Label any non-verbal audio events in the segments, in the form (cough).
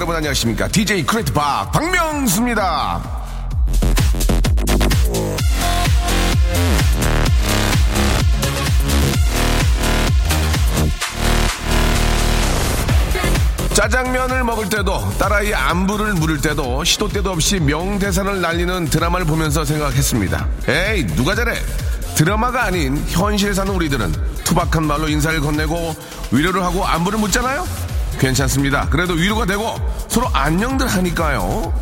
여러분 안녕하십니까? DJ Great 박 박명수입니다. 짜장면을 먹을 때도 딸아이 안부를 물을 때도 시도 때도 없이 명대사를 날리는 드라마를 보면서 생각했습니다. 에이 누가 저래 드라마가 아닌 현실 사는 우리들은 투박한 말로 인사를 건네고 위로를 하고 안부를 묻잖아요 괜찮습니다. 그래도 위로가 되고 서로 안녕들 하니까요.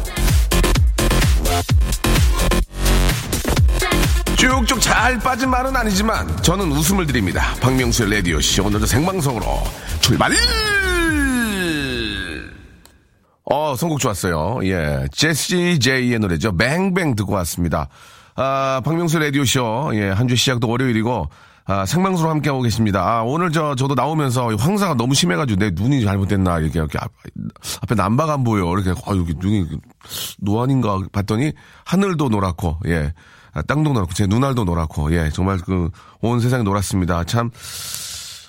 쭉쭉 잘 빠진 말은 아니지만 저는 웃음을 드립니다. 박명수의 라디오 씨 오늘도 생방송으로 출발! 어, 선곡 좋았어요. 예. 제시 제이의 노래죠. 뱅뱅 듣고 왔습니다. 아, 박명수 라디오쇼. 예, 한 주 시작도 월요일이고, 아, 생방송으로 함께하고 계십니다. 아, 오늘 저, 저도 나오면서 황사가 너무 심해가지고 내 눈이 잘못됐나, 이렇게, 이렇게 앞, 앞에 남바가 안 보여. 이렇게, 아, 여기 눈이 노안인가 봤더니 하늘도 노랗고, 예. 아, 땅도 노랗고, 제 눈알도 노랗고, 예. 정말 그, 온 세상이 노랗습니다. 참,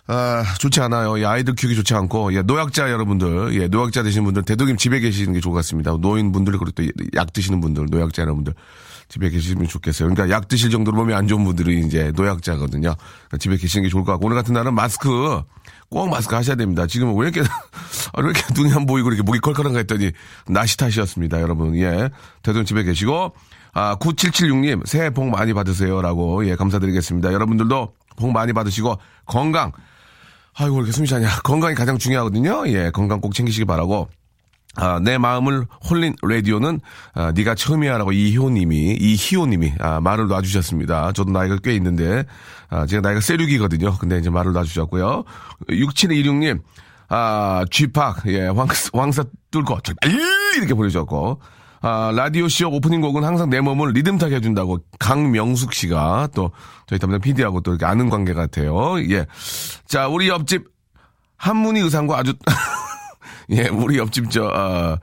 아, 좋지 않아요. 이 아이들 키우기 좋지 않고, 예, 노약자 여러분들, 예, 노약자 되신 분들, 되도록 집에 계시는 게 좋을 것 같습니다. 노인분들, 그리고 또 약 드시는 분들, 노약자 여러분들. 집에 계시면 좋겠어요. 그러니까 약 드실 정도로 몸이 안 좋은 분들이 이제 노약자거든요. 그러니까 집에 계시는 게 좋을 것 같고, 오늘 같은 날은 마스크, 꼭 마스크 하셔야 됩니다. 지금 왜 이렇게, (laughs) 왜 이렇게 눈이 안 보이고 이렇게 목이 컬컬한가 했더니, 날씨 탓이었습니다, 여러분. 예. 대전 집에 계시고, 아, 9776님, 새해 복 많이 받으세요. 라고, 예, 감사드리겠습니다. 여러분들도 복 많이 받으시고, 건강, 아이고, 왜 이렇게 숨이 차냐. 건강이 가장 중요하거든요. 예, 건강 꼭 챙기시기 바라고. 아, 내 마음을 홀린 라디오는 아, 네가 처음이야라고 이효님이 이희호님이 아, 말을 놔주셨습니다. 저도 나이가 꽤 있는데 아, 제가 나이가 세륙이거든요. 근데 이제 말을 놔주셨고요. 6726님 아 쥐팍 예 황, 황사 뚫고 절빨리 이렇게 보내주셨고 아, 라디오 쇼 오프닝 곡은 항상 내 몸을 리듬 타게 해준다고 강명숙 씨가 또 저희 담당 PD하고 또 이렇게 아는 관계 같아요. 예. 자, 우리 옆집 한문희 의상과 아주 (laughs) 예, 우리 옆집 저, 어,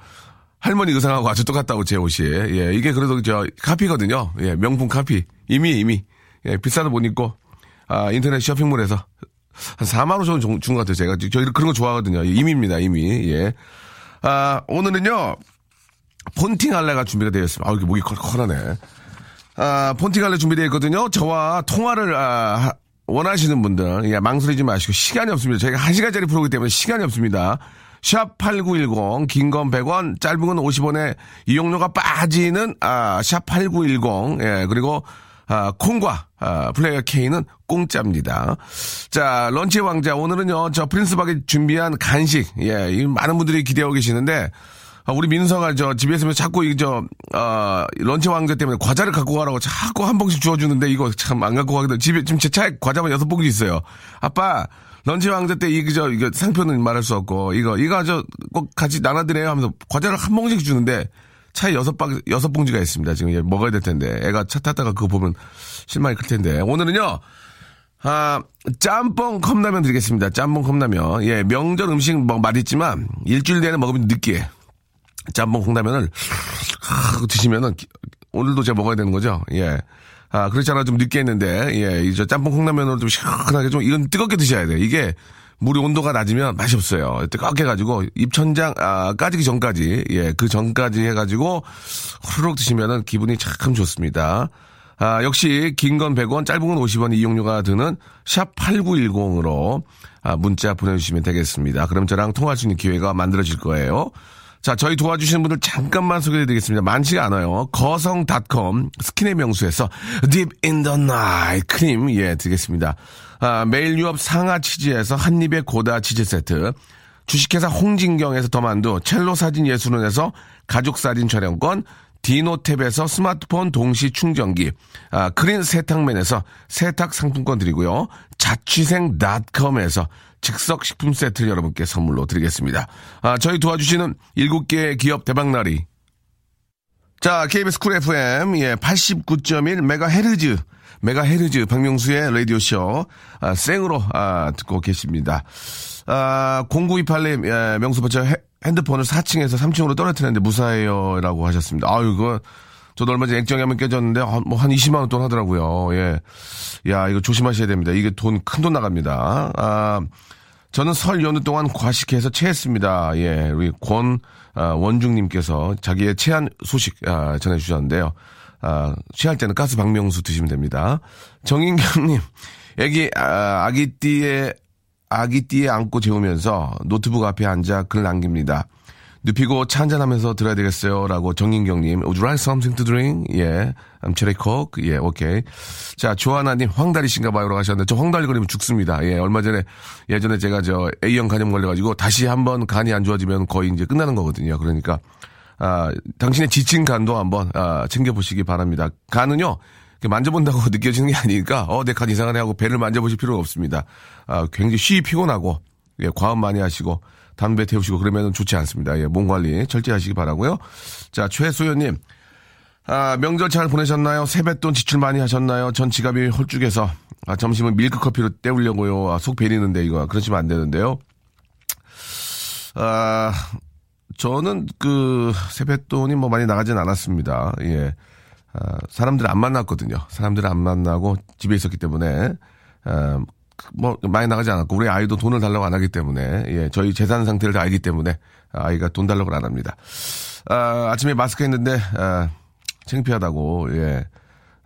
할머니 의상하고 아주 똑같다고 제 옷이. 예, 이게 그래도 저 카피거든요. 예, 명품 카피. 이미, 이미. 예, 비싼 옷 입고, 아, 인터넷 쇼핑몰에서 한 4만원 정도 준것 같아요. 제가. 저 그런 거 좋아하거든요. 이미입니다, 이미. 예. 아, 오늘은요, 폰팅 할래가 준비가 되어 있습니다. 아, 이렇게 목이 컬컬하네. 아, 폰팅 할래 준비되어 있거든요. 저와 통화를, 아, 원하시는 분들, 예, 망설이지 마시고, 시간이 없습니다. 저희가 1시간짜리 프로그램 때문에 시간이 없습니다. 샵 8910 긴 건 100원 짧은 건 50원에 이용료가 빠지는 아, 샵 8910 예, 그리고 아, 콩과 아, 플레이어 K는 공짜입니다. 자, 런치 왕자 오늘은요. 저 프린스박이 준비한 간식 예, 이 많은 분들이 기대하고 계시는데 아, 우리 민서가 저 집에 있으면 자꾸 이저 어, 런치 왕자 때문에 과자를 갖고 가라고 자꾸 한 봉씩 주워주는데 이거 참 안 갖고 가거든. 집에 지금 제 차에 과자만 여섯 봉지 있어요. 아빠 런치 왕자 때 이거 저 이거 상표는 말할 수 없고 이거 이거 저 꼭 같이 나눠드려요 하면서 과자를 한 봉씩 주는데 차에 여섯 방 여섯 봉지가 있습니다. 지금 이제 먹어야 될 텐데 애가 차 탔다가 그거 보면 실망이 클 텐데 오늘은요. 아, 짬뽕 컵라면 드리겠습니다. 짬뽕 컵라면. 예, 명절 음식 뭐 맛있지만 일주일 내내 먹으면 느끼해. 짬뽕 콩라면을 드시면은 오늘도 제가 먹어야 되는 거죠. 예. 아, 그렇지 않아 좀 늦게 했는데, 예, 이저 짬뽕 콩라면으로 좀 시원하게 좀, 이건 뜨겁게 드셔야 돼. 이게, 물이 온도가 낮으면 맛이 없어요. 뜨겁게 해가지고, 입천장, 아, 까지기 전까지, 예, 그 전까지 해가지고, 후루룩 드시면은 기분이 참 좋습니다. 아, 역시, 긴 건 100원, 짧은 건 50원 이용료가 드는 샵 8910으로, 아, 문자 보내주시면 되겠습니다. 그럼 저랑 통화할 수 있는 기회가 만들어질 거예요. 자, 저희 도와주시는 분들 잠깐만 소개해드리겠습니다. 많지가 않아요. 거성닷컴 스킨의 명수에서 Deep in the Night 크림 예 드리겠습니다. 아, 매일 유업 상하 치즈에서 한입의 고다 치즈 세트 주식회사 홍진경에서 더만두 첼로 사진 예술원에서 가족 사진 촬영권 디노탭에서 스마트폰 동시 충전기, 아, 크린 세탁맨에서 세탁 상품권 드리고요. 자취생닷컴에서 즉석 식품 세트를 여러분께 선물로 드리겠습니다. 아, 저희 도와주시는 7개의 기업 대박나리. 자, KBS Cool FM, 예, 89.1 메가헤르츠, 메가헤르츠 박명수의 라디오쇼, 아, 생으로, 아, 듣고 계십니다. 아, 0928님, 예, 명수부처 핸드폰을 4층에서 3층으로 떨어뜨렸는데 무사해요. 라고 하셨습니다. 아유, 그거, 저도 얼마 전에 액정이 한번 깨졌는데, 뭐한 20만 원 돈 하더라고요. 예. 야, 이거 조심하셔야 됩니다. 이게 돈, 큰 돈 나갑니다. 아, 저는 설 연휴 동안 과식해서 체했습니다. 예, 우리 권 아, 원중님께서 자기의 체한 소식 아, 전해 주셨는데요. 아, 취할 때는 가스 박명수 드시면 됩니다. 정인경님, 애기 아, 아기띠에 아기띠에 안고 재우면서 노트북 앞에 앉아 글 남깁니다. 눕히고 차 한잔하면서 들어야 되겠어요. 라고 정인경님, Would you like something to drink? 예. I'm cherry coke. 예, 오케이. 자, 조하나님, 황다리신가 봐요. 라고 하셨는데, 저 황다리 걸리면 죽습니다. 예, 얼마 전에, 예전에 제가 저 A형 간염 걸려가지고, 다시 한번 간이 안 좋아지면 거의 이제 끝나는 거거든요. 그러니까, 아, 당신의 지친 간도 한번, 아, 챙겨보시기 바랍니다. 간은요, 만져본다고 (laughs) 느껴지는 게 아니니까, 어, 내 간 이상하네 하고 배를 만져보실 필요가 없습니다. 아, 굉장히 쉬 피곤하고, 예, 과음 많이 하시고, 담배 태우시고 그러면 좋지 않습니다. 예, 몸 관리 철저히 하시기 바라고요. 자, 최소연님. 아, 명절 잘 보내셨나요? 세뱃돈 지출 많이 하셨나요? 전 지갑이 홀쭉해서 아, 점심은 밀크커피로 때우려고요. 아, 속 베리는데 이거 그러시면 안 되는데요. 아, 저는 그 세뱃돈이 뭐 많이 나가진 않았습니다. 예. 아, 사람들 안 만났거든요. 사람들 안 만나고 집에 있었기 때문에 아, 뭐 많이 나가지 않았고 우리 아이도 돈을 달라고 안 하기 때문에 예, 저희 재산 상태를 다 알기 때문에 아이가 돈 달라고 안 합니다. 아, 아침에 마스크 했는데 아, 창피하다고 예.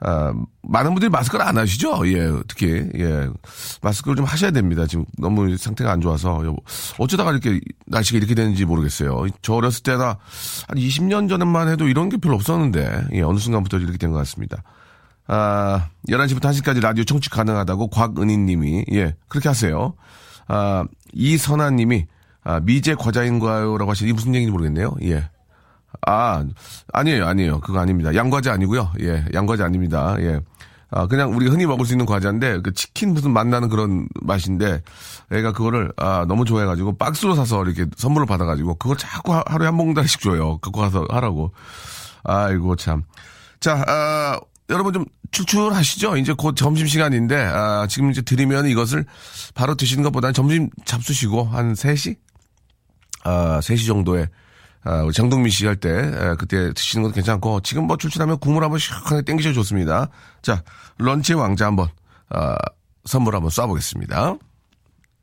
아, 많은 분들이 마스크를 안 하시죠? 예, 특히, 예. 마스크를 좀 하셔야 됩니다. 지금 너무 상태가 안 좋아서. 어쩌다가 이렇게, 날씨가 이렇게 되는지 모르겠어요. 저 어렸을 때나 한 20년 전만 해도 이런 게 별로 없었는데, 예, 어느 순간부터 이렇게 된 것 같습니다. 아, 11시부터 1시까지 라디오 청취 가능하다고 곽은희 님이, 예, 그렇게 하세요. 아, 이선아 님이, 아, 미제 과자인가요? 라고 하시니 무슨 얘기인지 모르겠네요. 예. 아, 아니에요, 아니에요. 그거 아닙니다. 양과자 아니고요. 예, 양과자 아닙니다. 예. 아, 그냥 우리가 흔히 먹을 수 있는 과자인데, 그 치킨 무슨 맛나는 그런 맛인데, 애가 그거를, 아, 너무 좋아해가지고, 박스로 사서 이렇게 선물을 받아가지고, 그걸 자꾸 하, 하루에 한 봉다리씩 줘요. 갖고 가서 하라고. 아이고, 참. 자, 아, 여러분 좀 출출하시죠? 이제 곧 점심시간인데, 아, 지금 이제 드리면 이것을 바로 드시는 것보다는 점심 잡수시고, 한 3시? 아, 3시 정도에, 아, 우리 장동민 씨 할 때, 에, 그때 드시는 것도 괜찮고, 지금 뭐 출출하면 국물 한번 시원하게 땡기셔 좋습니다. 자, 런치 왕자 한번, 아, 선물 한번 쏴보겠습니다.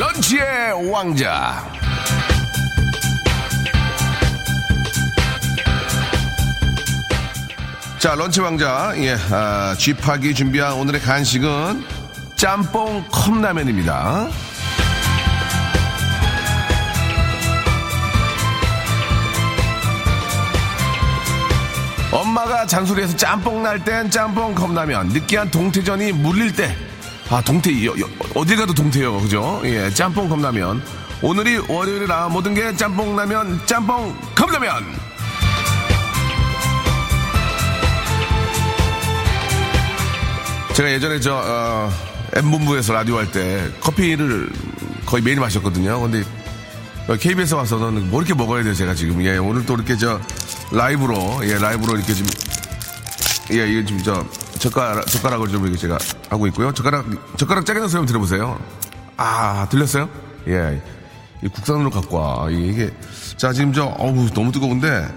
런치의 왕자. 자, 런치 왕자, 예, 아, 쥐파기 준비한 오늘의 간식은 짬뽕 컵라면입니다. 엄마가 잔소리해서 짬뽕 날 땐 짬뽕 컵라면, 느끼한 동태전이 물릴 때, 아, 동태, 여, 여, 어딜 가도 동태요, 그죠? 예, 짬뽕 컵라면. 오늘이 월요일이라 모든 게 짬뽕라면, 짬뽕 컵라면! 제가 예전에 저, 어, M본부에서 라디오 할 때 커피를 거의 매일 마셨거든요. 근데 KBS 와서는 뭐 이렇게 먹어야 돼요, 제가 지금. 예, 오늘 또 이렇게 저 라이브로, 예, 라이브로 이렇게 좀, 예, 이게 지금 저 젓가락, 젓가락을 좀 이렇게 제가 하고 있고요. 젓가락, 젓가락 짜게 넣어서 한번 들어보세요. 아, 들렸어요? 예. 이 국산으로 갖고 와. 이게, 자, 지금 저, 어우, 너무 뜨거운데,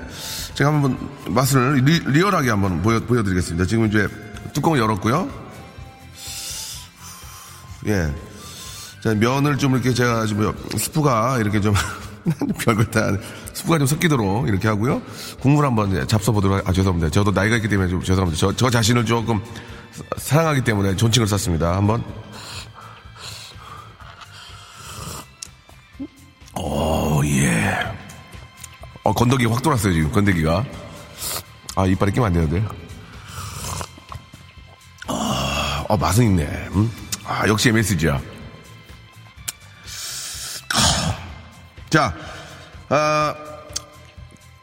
제가 한번 맛을 리, 리얼하게 한번 보여, 보여드리겠습니다. 지금 이제 뚜껑을 열었고요. 예. 자, 면을 좀 이렇게 제가 좀 스프가 이렇게 좀 (laughs) (laughs) 별걸 다 스프가 좀 섞이도록 이렇게 하고요. 국물 한번 잡숴보도록 아 죄송합니다. 저도 나이가 있기 때문에 좀 죄송합니다. 저, 저 자신을 조금 사랑하기 때문에 존칭을 썼습니다. 한번. 오, 예. 어, 건더기 확 돌았어요, 지금, 건더기가. 아, 이빨에 끼면 안 되는데. 아, 어, 맛은 있네. 음? 아, 역시 MSG야. 자, 아,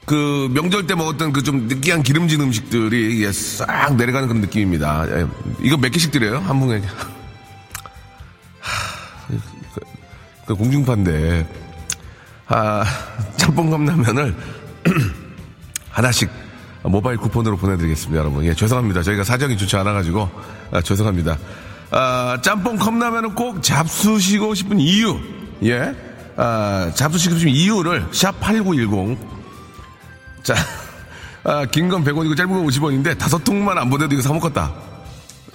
그 명절 때 먹었던 그 좀 느끼한 기름진 음식들이 이게 싹 내려가는 그런 느낌입니다. 예, 이거 몇 개씩 드려요? 한 분에게. (laughs) 하, 그, 그 공중파인데, 아, 짬뽕 컵라면을 (clears throat) 하나씩 모바일 쿠폰으로 보내드리겠습니다, 여러분. 예, 죄송합니다. 저희가 사정이 좋지 않아가지고, 아, 죄송합니다. 아, 짬뽕 컵라면은 꼭 잡수시고 싶은 이유, 예, 아, 잡수시고 싶은 이유를 샵8910 자, 아, 긴건 100원이고 짧은 건 50원인데 다섯 통만 안 보내도 이거 사먹겠다.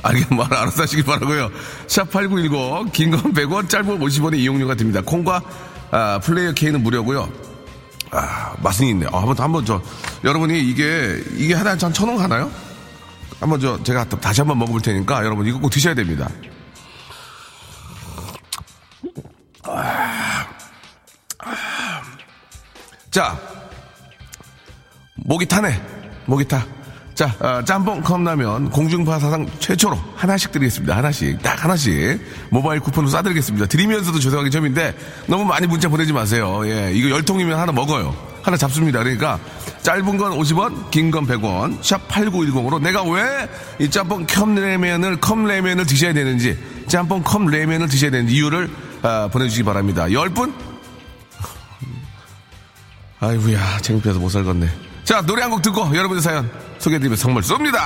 알겠, 말 알아서 하시기 바라고요 샵8910, 긴 건 100원, 짧은 건 50원의 이용료가 됩니다. 콩과 아, 플레이어 K는 무료고요 아, 맛은 있네. 아, 한번, 한번 저, 여러분이 이게, 이게 하나에 한 천원 하나요? 한번 저, 제가 다시 한번 먹어볼 테니까 여러분 이거 꼭 드셔야 됩니다. 아, 아. 자, 목이 타네. 목이 타. 자, 어, 짬뽕 컵라면 공중파 사상 최초로 하나씩 드리겠습니다. 하나씩. 딱 하나씩. 모바일 쿠폰으로 싸드리겠습니다. 드리면서도 죄송하기 점인데 너무 많이 문자 보내지 마세요. 예, 이거 열통이면 하나 먹어요. 하나 잡습니다. 그러니까 짧은 건 50원, 긴 건 100원, 샵 8910으로 내가 왜 이 짬뽕 컵라면을, 컵라면을 드셔야 되는지, 짬뽕 컵라면을 드셔야 되는지 이유를 아, 보내주시기 바랍니다. 10분? 아이고야, 창피해서 못 살겠네. 자, 노래 한 곡 듣고 여러분의 사연 소개해드리면 선물 쏩니다.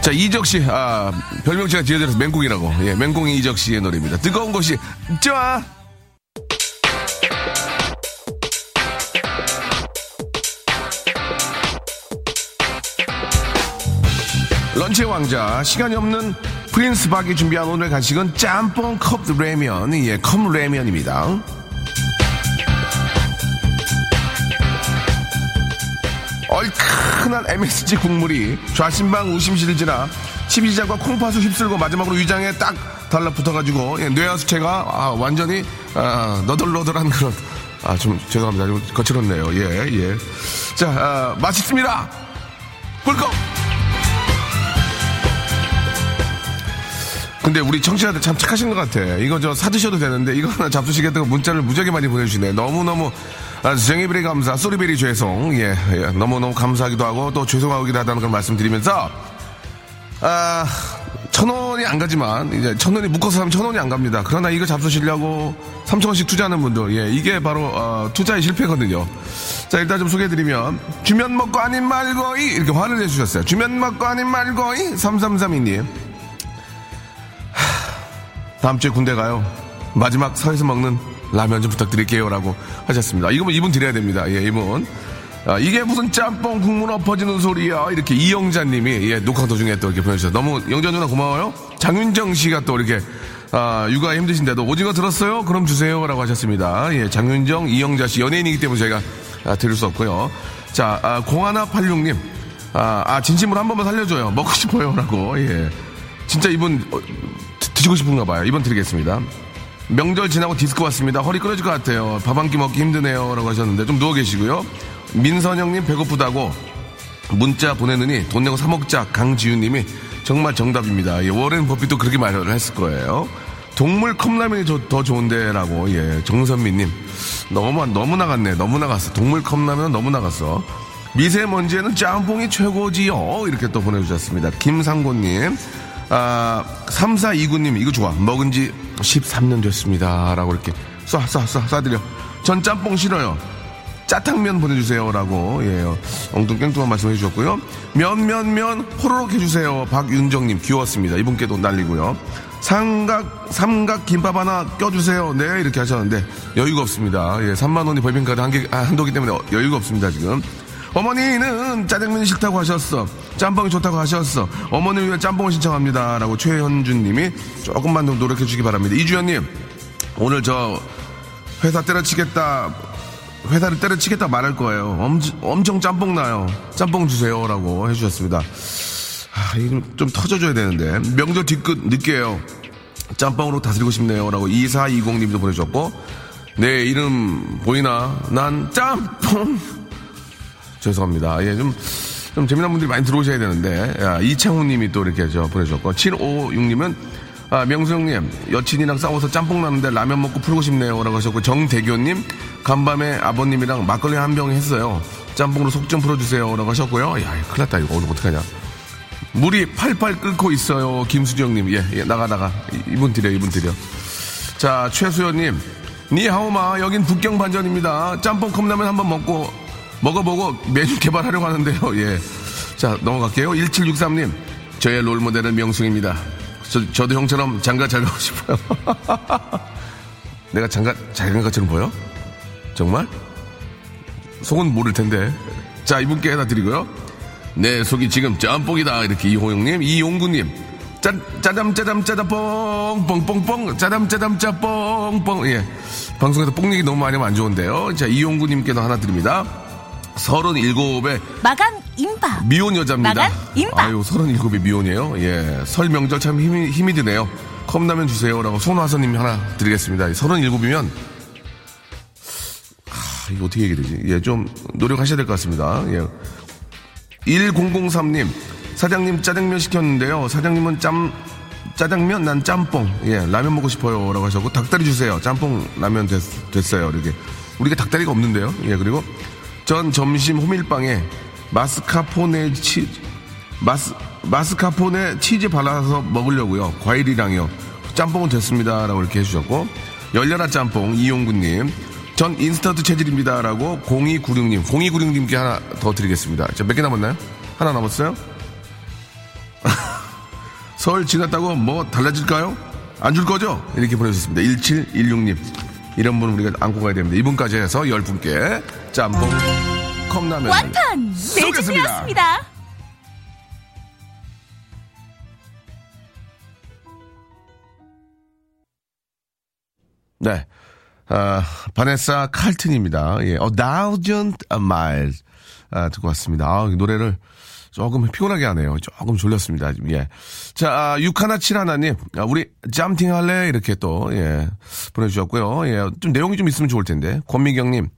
자, 이적 씨, 아, 별명 제가 지어드려서 맹꽁이라고. 예, 맹꽁이 이적 씨의 노래입니다. 뜨거운 것이 좋아. 런치의 왕자, 시간이 없는 프린스 박이 준비한 오늘 간식은 짬뽕 컵 라면, 예, 컵 라면입니다. 얼큰한 MSG 국물이 좌심방 우심실을 지나 치비장과 콩팥을 휩쓸고 마지막으로 위장에 딱 달라붙어가지고 예, 뇌하수체가 아, 완전히 아, 너덜너덜한 그런 아 좀 죄송합니다. 좀 거칠었네요. 예예. 자 아, 맛있습니다. 꿀꺽 근데 우리 청취자들 참 착하신 것 같아. 이거 저 사드셔도 되는데 이거 하나 잡수시겠다고 문자를 무지하게 많이 보내주시네. 너무너무 아, 생이베리 감사, 쏘리베리 죄송. 예, 예, 너무너무 감사하기도 하고 또 죄송하기도 하다는 걸 말씀드리면서 아, 천 원이 안 가지만 이제 천 원이 묶어서 하면 천 원이 안 갑니다. 그러나 이거 잡수시려고 삼천 원씩 투자하는 분들, 예, 이게 바로 어, 투자의 실패거든요. 자, 일단 좀 소개해드리면 주면 먹고 아닌 말고이 이렇게 화를 내주셨어요. 주면 먹고 아닌 말고이 3332님. 다음 주에 군대 가요. 마지막 사회에서 먹는 라면 좀 부탁드릴게요라고 하셨습니다. 이거 뭐 이분 드려야 됩니다. 예, 이분. 아, 이게 무슨 짬뽕 국물 엎어지는 소리야. 이렇게 이영자님이 예, 녹화 도중에 또 이렇게 보내주셔서 너무 영자 누나 고마워요. 장윤정 씨가 또 이렇게 아, 육아 힘드신데도 오징어 들었어요? 그럼 주세요라고 하셨습니다. 예, 장윤정, 이영자 씨 연예인이기 때문에 저희가 아, 드릴 수 없고요. 자, 아, 0186님. 아, 아, 진심으로 한 번만 살려줘요. 먹고 싶어요라고. 예. 진짜 이분 어, 드시고 싶은가 봐요. 이번 드리겠습니다. 명절 지나고 디스크 왔습니다. 허리 끊어질 것 같아요. 밥 한 끼 먹기 힘드네요. 라고 하셨는데 좀 누워 계시고요. 민선영님 배고프다고 문자 보내느니 돈 내고 사먹자 강지윤님이 정말 정답입니다. 예, 워렌 버핏도 그렇게 말을 했을 거예요. 동물 컵라면이 저- 더 좋은데라고 예 정선미님 너무 너무 나갔네 너무 나갔어 동물 컵라면 너무 나갔어 미세먼지에는 짬뽕이 최고지요 이렇게 또 보내주셨습니다 김상곤님 아 3429님 이거 좋아. 먹은 지 13년 됐습니다. 라고 이렇게 쏴 쏴 쏴 쏴드려. 전 짬뽕 싫어요. 짜탕면 보내주세요 라고. 예 엉뚱깽뚱한 말씀 해 주셨고요. 면 면 면 호로록 해주세요. 박윤정님 귀여웠습니다. 이분께도 날리고요. 삼각 삼각 김밥 하나 껴주세요. 네 이렇게 하셨는데 여유가 없습니다. 예 3만 원이 법인카드 한개 아, 한도기 때문에 여유가 없습니다 지금 어머니는 짜장면이 싫다고 하셨어 짬뽕이 좋다고 하셨어 어머니를 위해 짬뽕을 신청합니다 라고 최현준 님이 조금만 더 노력해 주기 바랍니다 이주연 님 오늘 저 회사 때려치겠다 회사를 때려치겠다 말할 거예요. 엄청, 엄청 짬뽕 나요. 짬뽕 주세요 라고 해주셨습니다. 아, 이거 좀 터져줘야 되는데 명절 뒤끝 늦게요. 짬뽕으로 다스리고 싶네요 라고 2420님도 보내주셨고 내 이름 보이나? 난 짬뽕. 죄송합니다. 예, 좀, 좀 재미난 분들이 많이 들어오셔야 되는데, 야, 이창훈 님이 또 이렇게 저 보내주셨고, 756님은, 아, 명수 형님, 여친이랑 싸워서 짬뽕 나는데 라면 먹고 풀고 싶네요. 라고 하셨고, 정대교님, 간밤에 아버님이랑 막걸리 한 병 했어요. 짬뽕으로 속 좀 풀어주세요. 라고 하셨고요. 야, 큰일 났다. 이거 오늘 어떡하냐. 물이 팔팔 끓고 있어요. 김수정님, 예, 예, 나가, 나가. 이- 이분 드려, 이분 드려. 자, 최수연님. 니하오마, 여긴 북경 반전입니다. 짬뽕 컵라면 한번 먹고, 먹어보고 메뉴 개발하려고 하는데요. (laughs) 예. 자, 넘어갈게요. 1763님. 저의 롤모델은 명승입니다. 저, 저도 형처럼 장가 잘 가고 싶어요. (laughs) 내가 장가 잘 간 것처럼 보여? 정말? 속은 모를 텐데. 자, 이분께 하나 드리고요. 내 속이 지금 짬뽕이다. 이렇게 이호영님, 이용구님. 짜, 짜담, 짜담, 짜다뽕, 뽕뽕뽕, 짜담, 짜담, 짜뽕뽕. 예. 방송에서 뽕 얘기 너무 많이 하면 안 좋은데요. 자, 이용구님께도 하나 드립니다. 서른일곱에 마감 임박. 미혼 여자입니다. 나간 임박. 아유, 서른일곱에 미혼이에요. 예. 설 명절 참 힘이, 힘이 드네요. 컵라면 주세요라고 손화선님이 하나 드리겠습니다. 서른일곱이면 아, 이거 어떻게 얘기해야 되지? 예, 좀 노력하셔야 될 것 같습니다. 예. 1003님, 사장님 짜장면 시켰는데요. 사장님은 짬, 짜장면, 난 짬뽕. 예, 라면 먹고 싶어요. 라고 하셨고, 닭다리 주세요. 짬뽕 라면 됐, 됐어요. 이렇게. 우리가 닭다리가 없는데요. 예, 그리고 전 점심 호밀빵에 마스카포네 치, 마스, 마스카포네 치즈 발라서 먹으려고요. 과일이랑요. 짬뽕은 됐습니다. 라고 이렇게 해주셨고, 열려라 짬뽕, 이용구님. 전 인스턴트 체질입니다. 라고 0296님, 0296님께 하나 더 드리겠습니다. 자, 몇개 남았나요? 하나 남았어요? (laughs) 설 지났다고 뭐 달라질까요? 안 줄 거죠? 이렇게 보내주셨습니다. 1716님. 이런 분 우리가 안고 가야 됩니다. 이분까지 해서 10분께 짬뽕 컵라면 완판 쏘겠습니다. 매진이었습니다. 네. 아, 바네사 칼튼입니다. 예, A Thousand Miles. 아, 듣고 왔습니다. 아, 이 노래를 조금 피곤하게 하네요. 조금 졸렸습니다. 예. 자, 아, 6171님. 아, 우리 짬팅 할래? 이렇게 또, 예, 보내주셨고요. 예, 좀 내용이 좀 있으면 좋을 텐데. 권미경님.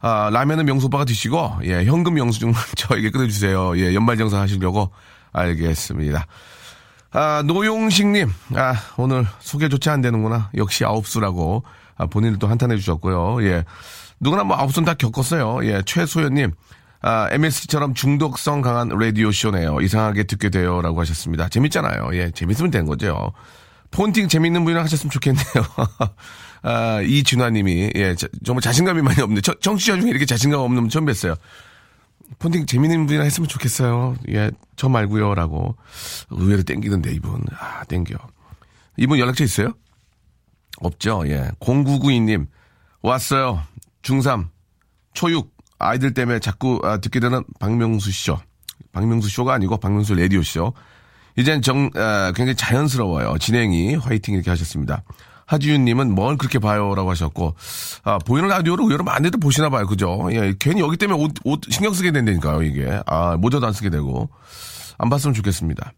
아, 라면은 명소빠가 드시고, 예, 현금 영수증 (laughs) 저에게 끊어주세요. 예, 연말정산 하시려고 알겠습니다. 아, 노용식님, 아, 오늘 소개조차 안 되는구나. 역시 아홉수라고, 아, 본인을 또 한탄해 주셨고요. 예. 누구나 뭐 아홉수는 다 겪었어요. 예, 최소연님, 아, MSC처럼 중독성 강한 라디오 쇼네요. 이상하게 듣게 돼요. 라고 하셨습니다. 재밌잖아요. 예, 재밌으면 되는 거죠. 폰팅 재밌는 분이랑 하셨으면 좋겠네요. (laughs) 아, 이준화님이, 예, 자- 정말 자신감이 많이 없네. 저, 정치자 중에 이렇게 자신감 없는 분 처음 뵀어요. 폰팅 재밌는 분이랑 했으면 좋겠어요. 예, 저 말고요. 라고. 의외로 땡기는데, 이분. 아, 땡겨. 이분 연락처 있어요? 없죠. 예. 0992님. 왔어요. 중3. 초6. 아이들 때문에 자꾸 아, 듣게 되는 박명수 쇼. 박명수 쇼가 아니고 박명수 라디오 쇼. 이젠 정, 아, 굉장히 자연스러워요. 진행이 화이팅 이렇게 하셨습니다. 하지윤님은 뭘 그렇게 봐요라고 하셨고, 아, 보이는 라디오를 의외로 많이들 보시나 봐요. 그죠? 예, 괜히 여기 때문에 옷, 옷 신경 쓰게 된다니까요, 이게. 아, 모자도 안 쓰게 되고. 안 봤으면 좋겠습니다.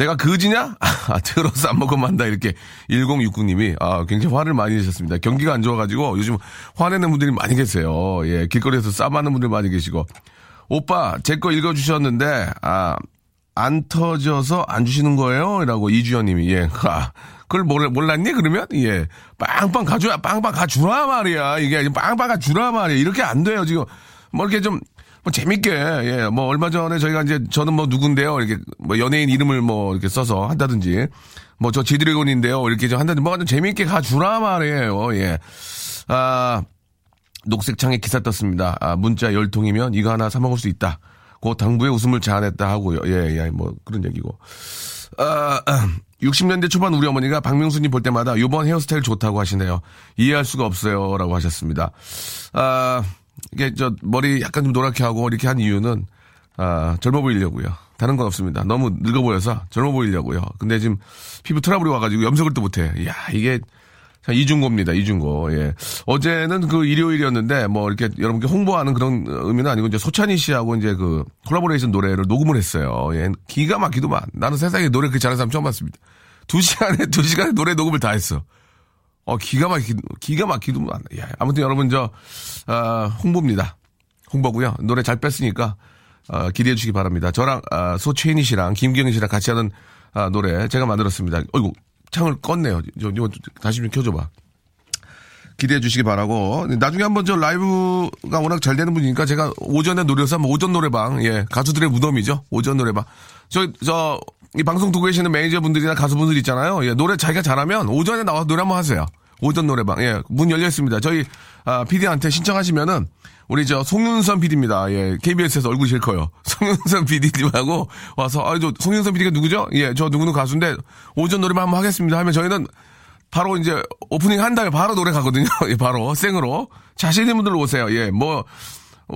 내가 그지냐? 아, 들어서 안 먹으면 한다. 이렇게 1069님이, 아, 굉장히 화를 많이 내셨습니다. 경기가 안 좋아가지고 요즘 화내는 분들이 많이 계세요. 예, 길거리에서 싸마는 분들 많이 계시고. 오빠, 제 거 읽어주셨는데, 아, 안 터져서 안 주시는 거예요? 라고 이주연님이, 예. 아, 그걸 몰, 몰랐니? 그러면? 예. 빵빵 가주라, 빵빵 가주라 말이야. 이게 빵빵 가주라 말이야. 이렇게 안 돼요, 지금. 뭐 이렇게 좀, 뭐 재밌게, 예. 뭐 얼마 전에 저희가 이제 저는 뭐 누군데요? 이렇게 뭐 연예인 이름을 뭐 이렇게 써서 한다든지. 뭐 저 지드래곤인데요. 이렇게 좀 한다든지. 뭐가 좀 재밌게 가주라 말이에요. 예. 아, 녹색창에 기사 떴습니다. 아, 문자 열 통이면 이거 하나 사 먹을 수 있다. 그 당부의 웃음을 자아냈다 하고요. 예, 예, 뭐 그런 얘기고. 아, (clears throat) 60년대 초반 우리 어머니가 박명수님 볼 때마다 이번 헤어스타일 좋다고 하시네요. 이해할 수가 없어요 라고 하셨습니다. 아, 이게 저 머리 약간 좀 노랗게 하고 이렇게 한 이유는 아, 젊어 보이려고요. 다른 건 없습니다. 너무 늙어 보여서 젊어 보이려고요. 근데 지금 피부 트러블이 와가지고 염색을 또 못해. 이야, 이게 자, 이중고입니다. 이중고. 예. 어제는 그 일요일이었는데 뭐 이렇게 여러분께 홍보하는 그런 의미는 아니고 이제 소찬희 씨하고 이제 그 콜라보레이션 노래를 녹음을 했어요. 예. 기가 막히더만. 나는 세상에 노래 그렇게 잘하는 사람 처음 봤습니다. 두 시간에 두 시간에 노래 녹음을 다 했어. 어 기가 막히 기가 막히더만. 야, 아무튼 여러분 저 아, 홍보입니다. 홍보고요. 노래 잘 뺐으니까 어, 기대해 주시기 바랍니다. 저랑 아, 소채인이 씨랑 김경희 씨랑 같이 하는 아, 노래 제가 만들었습니다. 어이구 창을 껐네요. 저, 이거 다시 좀 켜줘봐. 기대해 주시기 바라고 나중에 한번 저 라이브가 워낙 잘 되는 분이니까 제가 오전에 노래서 한번 오전 노래방 예 가수들의 무덤이죠 오전 노래방 저저 이 방송 듣고 계시는 매니저분들이나 가수분들 있잖아요. 예 노래 자기가 잘하면 오전에 나와서 노래 한번 하세요. 오전 노래방. 예 문 열려 있습니다. 저희 아 PD한테 신청하시면은 우리 저 송윤선 PD입니다. 예 KBS에서 얼굴 제일 커요. (laughs) 송윤선 PD님하고 와서 아 저 송윤선 PD가 누구죠? 예 저 누구는 가수인데 오전 노래방 한번 하겠습니다 하면 저희는 바로 이제 오프닝 한 다음에 바로 노래 가거든요. (laughs) 예, 바로 생으로. 자신 있는 분들 오세요. 예, 뭐.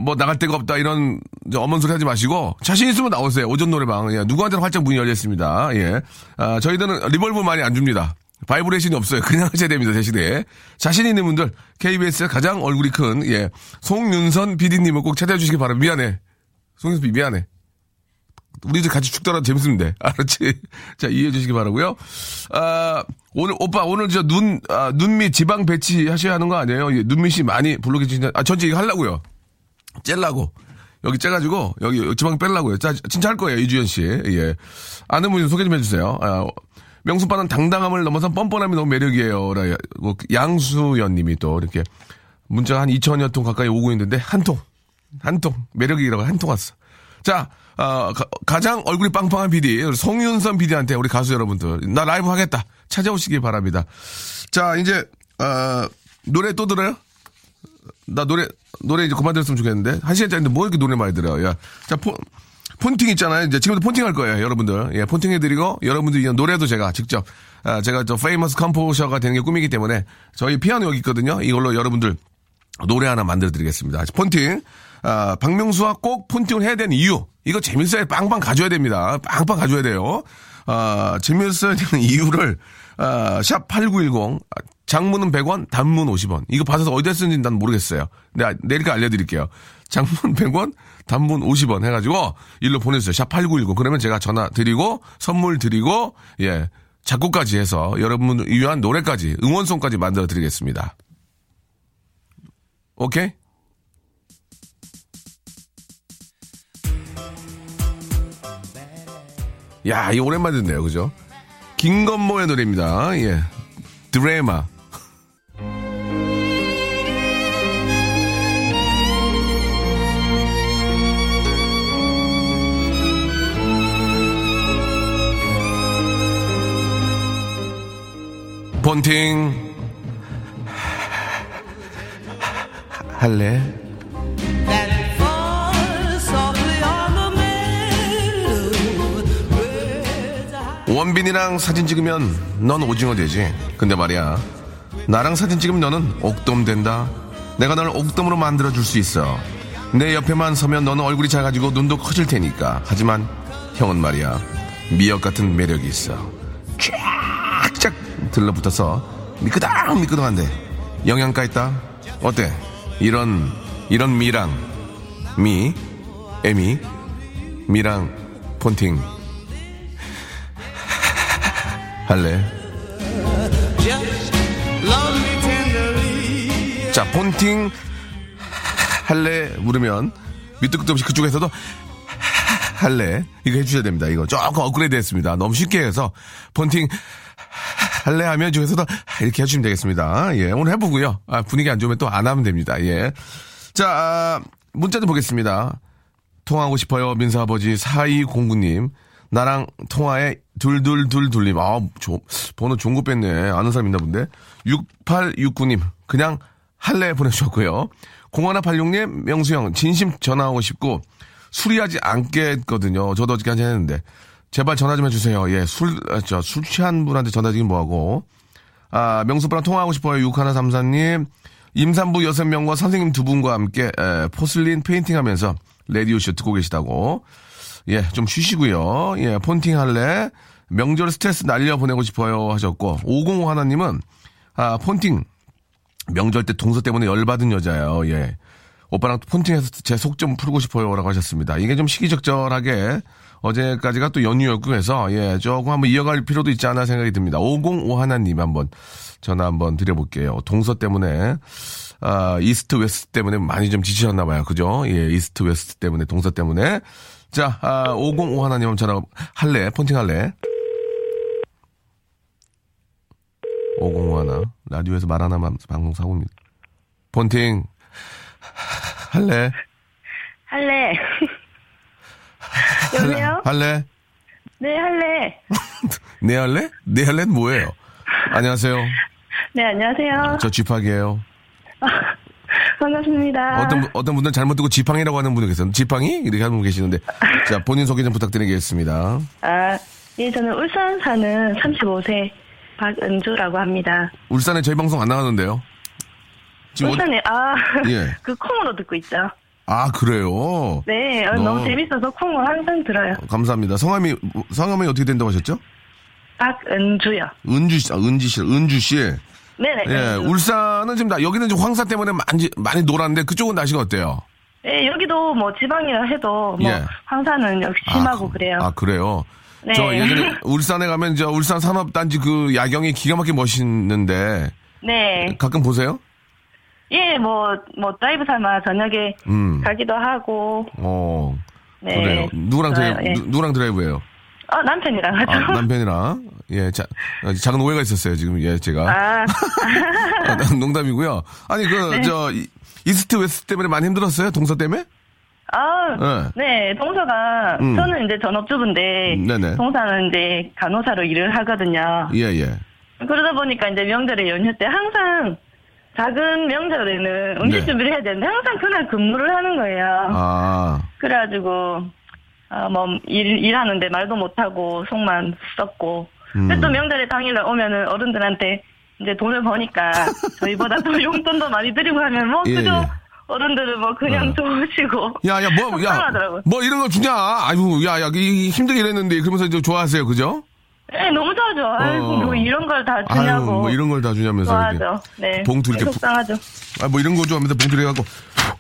뭐 나갈 데가 없다 이런 어먼 소리 하지 마시고 자신 있으면 나오세요. 오전 노래방. 예, 누구한테는 활짝 문이 열려 있습니다. 예. 아, 저희들은 reverb 많이 안 줍니다. 바이브레이션이 없어요. 그냥 하셔야 됩니다 대신에. 자신 있는 분들 KBS 가장 얼굴이 큰 예. 송윤선 PD님을 꼭 찾아해 주시기 바랍니다. 미안해. 송윤선 PD 미안해. 우리도 같이 죽더라도 돼. (laughs) 알았지? 자, 이해해 주시기 바라고요. 아, 오늘, 오빠, 오늘 저 눈, 아, 눈밑 지방 배치 하셔야 하는 거 아니에요? 예, 눈밑이 많이 주시냐. 아, 전체 이거 하려고요. 째려고. 여기 째가지고, 여기 지방 빼려고요. 자, 진짜 할 거예요, 이주연 씨. 예. 아는 분 소개 좀 해주세요. 아, 명수빠는 당당함을 넘어선 뻔뻔함이 너무 매력이에요. 라, 뭐, 양수연 님이 또 이렇게 문자 한 2천여 통 가까이 오고 있는데, 한 통. 한 통. 매력이라고 한 통 왔어. 자, 어, 가, 장 얼굴이 빵빵한 PD, 송윤선 PD한테 우리 가수 여러분들, 나 라이브 하겠다. 찾아오시기 바랍니다. 자, 이제, 어, 노래 또 들어요? 나 노래, 노래 이제 그만 들었으면 좋겠는데. 한 시간 짜리인데 뭐 이렇게 노래 많이 들어요? 야. 자, 폰, 폰팅 있잖아요. 이제 지금도 폰팅 할 거예요, 여러분들. 예, 폰팅 해드리고, 여러분들 이 노래도 제가 직접, 아, 제가 저 famous composer가 되는 게 꿈이기 때문에, 저희 피아노 여기 있거든요. 이걸로 여러분들 노래 하나 만들어 드리겠습니다. 폰팅. 아, 박명수와 꼭 폰팅을 해야 되는 이유. 이거 재밌어야 빵빵 터져야 됩니다. 빵빵 터져야 돼요. 아, 재밌어야 되는 (laughs) 이유를, 아, 샵8910. 장문은 100원, 단문 50원. 이거 받아서 어디다 쓰는지 난 모르겠어요. 내가 내일까 알려드릴게요. 장문 (laughs) 100원, 단문 50원 해가지고 일로 보내주세요. 샵 8910. 그러면 제가 전화 드리고, 선물 드리고, 예. 작곡까지 해서 여러분 위한 노래까지, 응원송까지 만들어 드리겠습니다. 오케이? 야, 이 오랜만에 듣네요. 그죠? 김건모의 노래입니다. 예. 드레마. 본팅 할래? 원빈이랑 사진 찍으면 넌 오징어 되지. 근데 말이야. 나랑 사진 찍으면 너는 옥돔 된다. 내가 널 옥돔으로 만들어줄 수 있어. 내 옆에만 서면 너는 얼굴이 작아지고 눈도 커질 테니까. 하지만 형은 말이야. 미역 같은 매력이 있어. 들러붙어서 미끄덩 미끄덩한데 영양가 있다. 어때? 이런 이런 미랑 미 에미 미랑 폰팅 (laughs) 할래? 자, 폰팅 (laughs) 할래 물으면 밑도 끝도 없이 그쪽에서도 (laughs) 할래 이거 해주셔야 됩니다. 이거 조금 업그레이드 했습니다. 너무 쉽게 해서 폰팅 할래 하면 중에서도 이렇게 해주시면 되겠습니다. 예, 오늘 해보고요. 아, 분위기 안 좋으면 또 안 하면 됩니다. 예. 자, 아, 문자 좀 보겠습니다. 통화하고 싶어요. 민사 아버지 4209님. 나랑 통화에 둘둘둘 둘님. 아, 조, 번호 거 뺐네. 아는 사람 있나 본데. 6869님. 그냥 할래 보내주셨고요. 0186님, 명수형, 진심 전화하고 싶고, 술이하지 않겠거든요. 저도 어저께 한잔 했는데. 제발 전화 좀 해주세요. 예, 술, 아, 저, 술 취한 분한테 전화 드리긴 뭐하고. 아, 명수빠랑 통화하고 싶어요. 6134님. 임산부 6명과 선생님 두 분과 함께, 에, porcelain painting 하면서, 레디오쇼 듣고 계시다고. 예, 좀 쉬시고요. 예, 폰팅 할래? 명절 스트레스 날려 보내고 싶어요 하셨고 505 하나님은 아 폰팅 명절 때 동서 때문에 열받은 여자예요. 예. 오빠랑 폰팅해서 제 속 좀 풀고 싶어요라고 하셨습니다. 이게 좀 시기적절하게 어제까지가 또 연휴였고 해서, 예, 조금 한번 이어갈 필요도 있지 않나 생각이 듭니다. 505 하나님 한번 전화 한번 드려볼게요. 동서 때문에, 아, east west 때문에 많이 좀 지치셨나 봐요. 그죠? 예, east west 때문에, 동서 때문에. 자, 아, 505 하나님 전화 할래? 폰팅 할래? 505 하나. 라디오에서 말 안 하면 방송 사고입니다. 폰팅. (laughs) 할래? 할래. (laughs) 여보세요? 할래? 네, 할래. (laughs) 네 할래? 네 할래는 뭐예요? 안녕하세요. 네, 안녕하세요. 저 쥐팡이에요. 반갑습니다. 어떤, 분- 어떤 분들은 잘못 듣고 지팡이라고 하는 분이 계세요. 지팡이? 이렇게 하는 분 계시는데. (laughs) 자, 본인 소개 좀 부탁드리겠습니다. 아, 예, 저는 울산 사는 35세 박은주라고 합니다. 울산에 저희 방송 안 나가는데요. 지금 어디- 울산에, 아, 예. (laughs) 그 콩으로 듣고 있죠. 아, 그래요? 네, 어, 어. 너무 재밌어서 콩을 항상 들어요. 감사합니다. 성함이, 성함이 어떻게 된다고 하셨죠? 박은주요. 은주 씨, 아, 은지 씨, 은주 씨. 네네. 예, 은주. 울산은 지금 나, 여기는 지금 황사 때문에 많이, 많이 놀았는데 그쪽은 날씨가 어때요? 예, 여기도 뭐 지방이라 해도 뭐 예. 황사는 역시 심하고 아, 그- 그래요. 아, 그래요? 네. 저 예전에 (laughs) 울산에 가면 저 울산 산업단지 그 야경이 기가 막히게 멋있는데 네. 가끔 보세요? 예, 뭐, 뭐, 드라이브 삼아 저녁에 음. 가기도 하고, 어. 네. 그래요. 누구랑 드라이브, 아, 예. 누, 누구랑 드라이브예요? 어, 남편이랑 하죠. 아, 남편이랑. 예, 자, 어, 작은 오해가 있었어요, 지금. 예, 제가. 아, (laughs) 아, 농담이고요. 아니, 그, 저, 이- east west 때문에 많이 힘들었어요? 동서 때문에? 아, 네, 동서가, 음. 저는 이제 전업주부인데, 네네. 동서는 이제 간호사로 일을 하거든요. 예, 예. 그러다 보니까 이제 명절에 연휴 때 항상, 작은 명절에는 음식 네. 준비를 해야 되는데, 항상 그날 근무를 하는 거예요. 아, 그래가지고, 아, 뭐, 일, 일하는데 말도 못하고, 속만 썩고. 음. 또 명절에 당일날 오면은 어른들한테 이제 돈을 버니까, (laughs) 저희보다 더 용돈도 많이 드리고 하면, 뭐, 예, 그죠? 예. 어른들은 뭐, 그냥 어. 좋으시고. 야, 야, 뭐, 야. 뭐 이런 거 주냐? 아유, 야, 야, 이, 힘들게 일했는데, 그러면서 이제 좋아하세요, 그죠? 네, 너무 좋아하죠. 아이고, 어. 뭐 이런 걸다 아유, 주냐고. 뭐 이런 걸 다 주냐면서. 좋아하죠. 네. 봉투 이렇게 부- 속상하죠. 아, 뭐 이런 거 좋아하면서 봉투를 해갖고,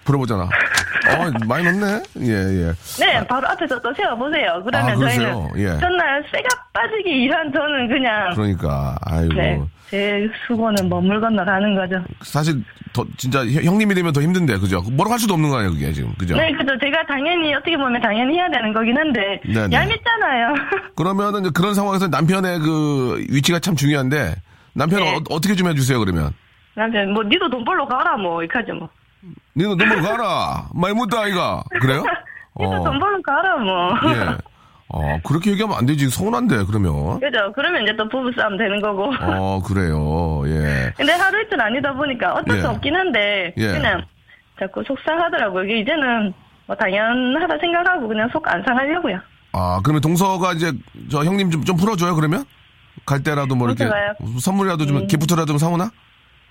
풀어보잖아. 어, 많이 넣네? 예, 예. 네, 바로 앞에서 또 세워보세요. 그러면 아? 저희는 예. 전날 쇠가 빠지게 일한 저는 그냥, 그러니까, 아이고. 네, 제 수고는 머물 건너 가는 거죠. 사실, 더, 진짜, 형- 형님이 되면 더 힘든데, 그죠? 뭐라고 할 수도 없는 거 아니에요, 그게 지금. 그죠? 네, 그죠. 제가 당연히 어떻게 보면 당연히 해야 되는 거긴 한데 네네. 얄밉잖아요. (laughs) 그러면은 그런 상황에서 남편의 그 위치가 참 중요한데, 남편 네. 어, 떻게좀 해주세요, 그러면? 남편 뭐 니도 돈 벌러 가라 뭐 하죠 뭐. 니는 너무 가라! (laughs) 많이 묻다, 아이가. 그래요? (laughs) 니도 돈 벌러 가라 뭐. 예. 어, 그렇게 얘기하면 안 되지. 서운한데, 그러면. 그죠. 그러면 이제 또 부부 싸움 되는 거고. 어, 그래요. 예. 근데 하루 이틀 아니다 보니까 어쩔 예. 수 없긴 한데 예. 그냥 자꾸 속상하더라고요. 이게 이제는 뭐 당연하다 생각하고 그냥 속 안 상하려고요. 아, 그러면 동서가 이제 저 형님 좀, 좀 풀어줘요, 그러면? 갈 때라도 뭐 이렇게 동서가요? 선물이라도 좀 기프트라도 좀 사오나?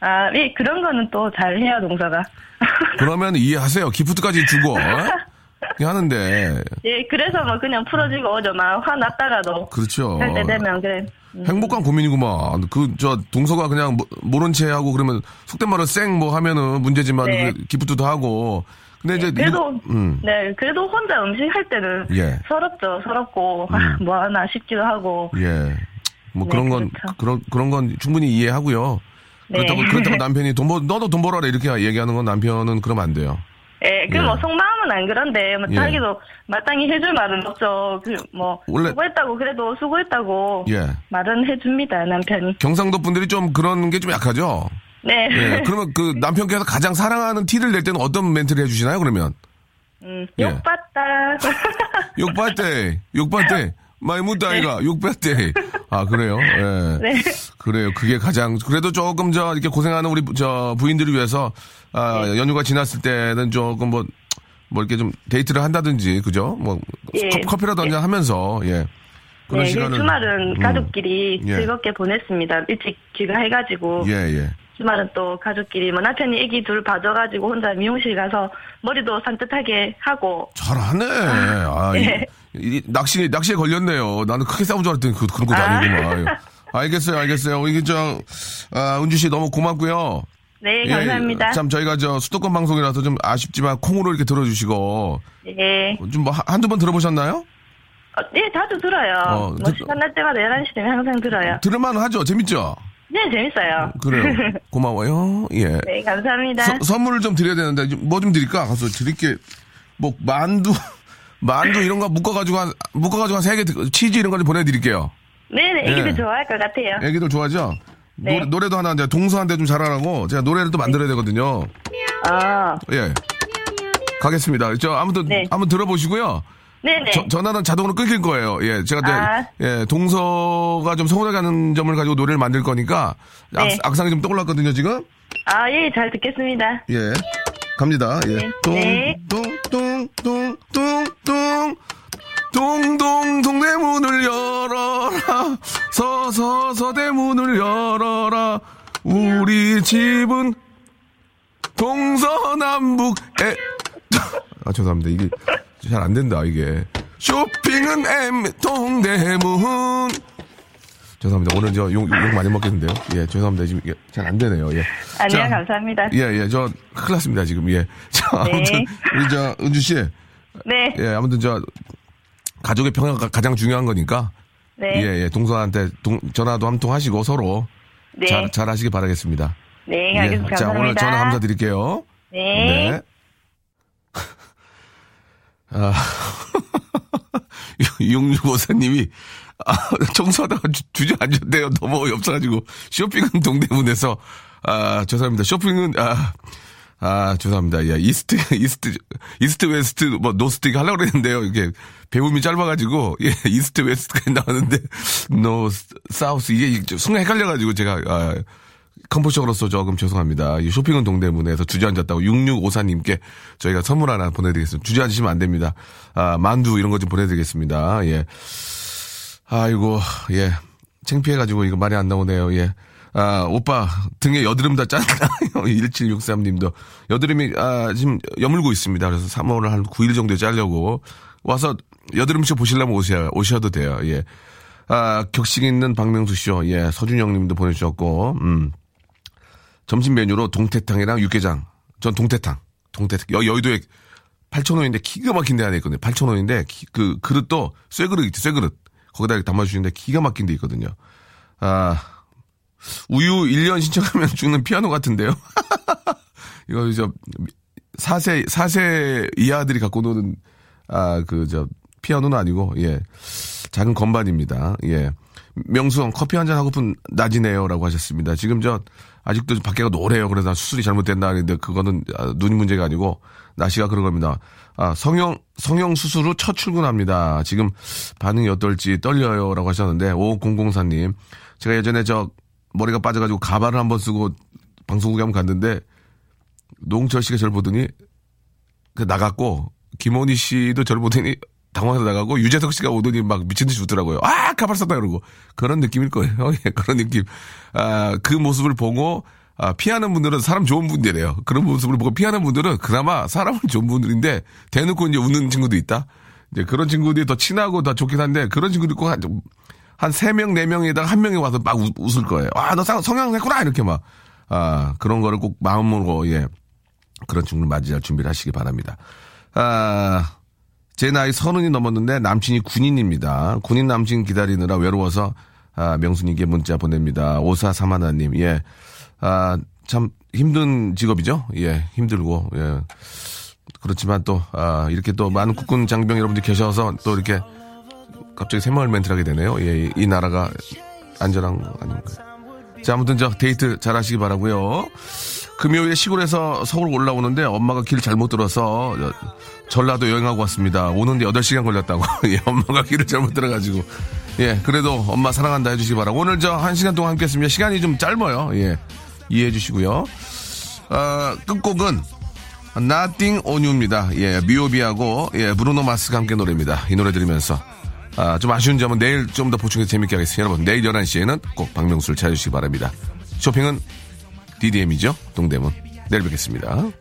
아, 예, 그런 거는 또 잘 해요, 동서가. (laughs) 그러면 이해하세요. 기프트까지 주고. 어? 하는데. 예, 그래서 뭐 그냥 풀어지고 오죠. 막 화났다가도. 그렇죠. 할 때 되면, 그래. 행복한 고민이구만. 그, 저, 동서가 그냥 모, 모른 체 하고 그러면 속된 말로 쌩 뭐 하면은 문제지만 네. 그 기프트도 하고. 근데 이제. 그래도, 음. 네, 그래도 혼자 음식 할 때는 예. 서럽죠, 서럽고, 아, 뭐 하나 싶기도 하고. 예. 뭐 네, 그런 건, 그렇죠. 그런, 그런 건 충분히 이해하고요. 네. 그렇다고, 그렇다고 남편이 돈 벌, 너도 돈 벌어라 이렇게 얘기하는 건 남편은 그러면 안 돼요. 예, 그 예. 뭐 속마음은 안 그런데, 뭐 예. 자기도 마땅히 해줄 말은 없죠. 그, 뭐, 원래- 수고했다고, 그래도 수고했다고. 예. 말은 해줍니다, 남편이. 경상도 분들이 좀 그런 게 좀 약하죠? 네. 예. 그러면 그 (laughs) 남편께서 가장 사랑하는 티를 낼 때는 어떤 멘트를 해주시나요, 그러면? 음, 예. 욕봤다. 욕받대, 욕받대. 많이 묻다, 아이가. 욕받대. 아, 그래요? (laughs) 예. 네. 그래요. 그게 가장, 그래도 조금 저, 이렇게 고생하는 우리 저 부인들을 위해서, 아, 네. 연휴가 지났을 때는 조금 뭐, 뭐 이렇게 좀 데이트를 한다든지, 그죠? 뭐, 예. 컵- 커피라도 한잔 하면서, 예. 그런 네, 시간을. 주말은 음. 가족끼리 예. 즐겁게 보냈습니다. 일찍 귀가해가지고. 예, 예. 주말은 또 가족끼리, 뭐 남편이 애기 둘 봐줘가지고 혼자 미용실 가서 머리도 산뜻하게 하고. 잘하네. 아, 이, 예. 이, 낚시, 낚시에 걸렸네요. 나는 크게 싸운 줄 알았더니 그, 그런 것도 아. 아니구만. 알겠어요, 알겠어요. 이게 저, 아, 은주 씨 너무 고맙고요. 네, 예, 감사합니다. 참 저희가 저 수도권 방송이라서 좀 아쉽지만 콩으로 이렇게 들어주시고 예. 좀뭐 한두 번 들어보셨나요? 어, 예, 자주 들어요. 어, 뭐 듣- 시간 날 때마다 11시 되면 항상 들어요. 들을만 하죠? 재밌죠? 네, 재밌어요. 그래요. (laughs) 고마워요. 예. 네, 감사합니다. 서- 선물을 좀 드려야 되는데 뭐 좀 드릴까? 가서 드릴게 뭐 만두 (laughs) 만두 이런 거 묶어가지고 한 묶어가지고 한세개 치즈 이런 거 좀 보내드릴게요. 네네, 애기들 예. 좋아할 것 같아요. 애기들 좋아하죠? 네. 노래, 노래 도 하나 이제 동서한테 좀 잘하라고 제가 노래를 또 만들어야 되거든요. 아, 예. 가겠습니다. 저 아무튼 네. 한번 들어보시고요. 네네. 저- 전화는 자동으로 끊길 거예요. 예, 제가 이제, 아. 예, 동서가 좀 서운하게 하는 점을 가지고 노래를 만들 거니까 네. 악, 상이좀 떠올랐거든요 지금. 아, 예, 잘 듣겠습니다. 예. 갑니다. 예. 네. 똥똥똥똥똥똥 동동 동대문을 열어라 서서 서 대문을 열어라 우리 집은 동서남북에 아 죄송합니다 이게 잘 안 된다 이게 쇼핑은 M 동대문 죄송합니다 오늘 저욕 많이 먹겠는데요 예 죄송합니다 지금 이게 잘안 되네요 예 아니요, 자, 감사합니다. 예, 예, 저, 큰일 났습니다, 지금, 예. 자, 아무튼, 네. 우리 저, 은주 씨, 네, 예, 아무튼 저, 가족의 평화가 가장 중요한 거니까, 네, 예, 예, 동서한테 동, 전화도 한 통 하시고 서로 네, 잘, 잘 하시기 바라겠습니다. 네, 예, 알겠습니다. 자, 오늘 감사합니다. 전화 감사드릴게요. 네. 아, (laughs) 6654님이, 아, 청소하다가 주, 주저앉았대요. 너무 어이없어가지고. 쇼핑은 동대문에서, 아, 죄송합니다. 쇼핑은, 아, 아, 죄송합니다. 예, east, east, east, west, 뭐, north 이거 하려고 그랬는데요. 이게 배움이 짧아가지고, 예, east, west까지 나왔는데, 노, south, 이게 좀 순간 헷갈려가지고 제가, 아, composer로서 조금 죄송합니다. 이 쇼핑은 동대문에서 주저앉았다고 6654님께 저희가 선물 하나 보내드리겠습니다. 주저앉으시면 안 됩니다. 아, 만두 이런 거 좀 보내드리겠습니다. 예. 아이고, 예. 창피해가지고 이거 말이 안 나오네요. 예. 아, 오빠, 등에 여드름 다 짰나요? 1763님도. (laughs) 여드름이, 아, 지금 여물고 있습니다. 그래서 3월을 한 9일 정도에 짜려고. 와서 여드름쇼 보시려면 오셔, 오셔도 돼요. 예. 아, 격식 있는 박명수 쇼. 예. 서준영 님도 보내주셨고, 음. 점심 메뉴로 동태탕이랑 육개장. 전 동태탕. 동태탕. 여, 여의도에 8,000원인데 기가 막힌 데 하나 있거든요. 8,000원인데 그 그릇도 쇠 그릇 있죠. 쇠 그릇. 거기다 이렇게 담아주시는데 기가 막힌 데 있거든요. 아, 우유 1년 신청하면 (laughs) 주는 피아노 같은데요. (laughs) 이거 저 4세 4세 이하들이 갖고 노는 아 그 저 피아노는 아니고 예 작은 건반입니다. 예 명수형 커피 한 잔 하고픈 낮이네요라고 하셨습니다. 지금 저 아직도 밖에가 노래요. 그래서 나 수술이 잘못됐나 하는데 그거는 아, 눈이 문제가 아니고 날씨가 그런 겁니다. 아 성형 성형 수술 후 첫 출근합니다. 지금 반응이 어떨지 떨려요라고 하셨는데 5004님 제가 예전에 저 머리가 빠져가지고 가발을 한번 쓰고 방송국에 한번 갔는데 노홍철 씨가 저를 보더니 그 나갔고 김원희 씨도 저를 보더니 당황해서 나가고 유재석 씨가 오더니 막 미친 듯이 웃더라고요. 아 가발 썼다 그러고 그런 느낌일 거예요. (laughs) 예, 그런 느낌. 아 그 모습을 보고 아, 피하는 분들은 사람 좋은 분들이에요. 그런 모습을 보고 피하는 분들은 그나마 사람은 좋은 분들인데 대놓고 이제 웃는 친구도 있다. 이제 그런 친구들이 더 친하고 더 좋긴 한데 그런 친구들 꼭 한, 한 3명, 4명에다가 한 명이 와서 막 웃, 웃을 거예요. 아, 너 성형 했구나! 이렇게 막. 아, 그런 거를 꼭 마음으로, 예. 그런 친구를 맞이할 준비를 하시기 바랍니다. 아, 제 나이 서른이 넘었는데 남친이 군인입니다. 군인 남친 기다리느라 외로워서 아, 명순이께 문자 보냅니다. 오사사마나님, 예. 아, 참 힘든 직업이죠? 예, 힘들고, 예. 그렇지만 또, 아, 이렇게 또 많은 국군 장병 여러분들 계셔서 또 이렇게 갑자기 새마을 멘트를 하게 되네요. 예, 이 나라가 안전한 거 아닌가. 자, 아무튼 저 데이트 잘 하시기 바라고요 금요일에 시골에서 서울 올라오는데 엄마가 길 잘못 들어서 저- 전라도 여행하고 왔습니다. 오는데 8시간 걸렸다고. (laughs) 예, 엄마가 길을 잘못 들어가지고. 예, 그래도 엄마 사랑한다 해주시기 바라고. 오늘 저한 시간 동안 함께 했습니다. 시간이 좀 짧아요. 예, 이해해 주시고요. 아, 끝곡은 Nothing on You입니다. 예, 미오비하고, 예, 브루노 마스가 함께 노래입니다. 이 노래 들으면서. 아, 좀 아쉬운 점은 내일 좀 더 보충해서 재밌게 하겠습니다. 여러분, 내일 11시에는 꼭 박명수를 찾아주시기 바랍니다. 쇼핑은 DDM이죠? 동대문. 내일 뵙겠습니다.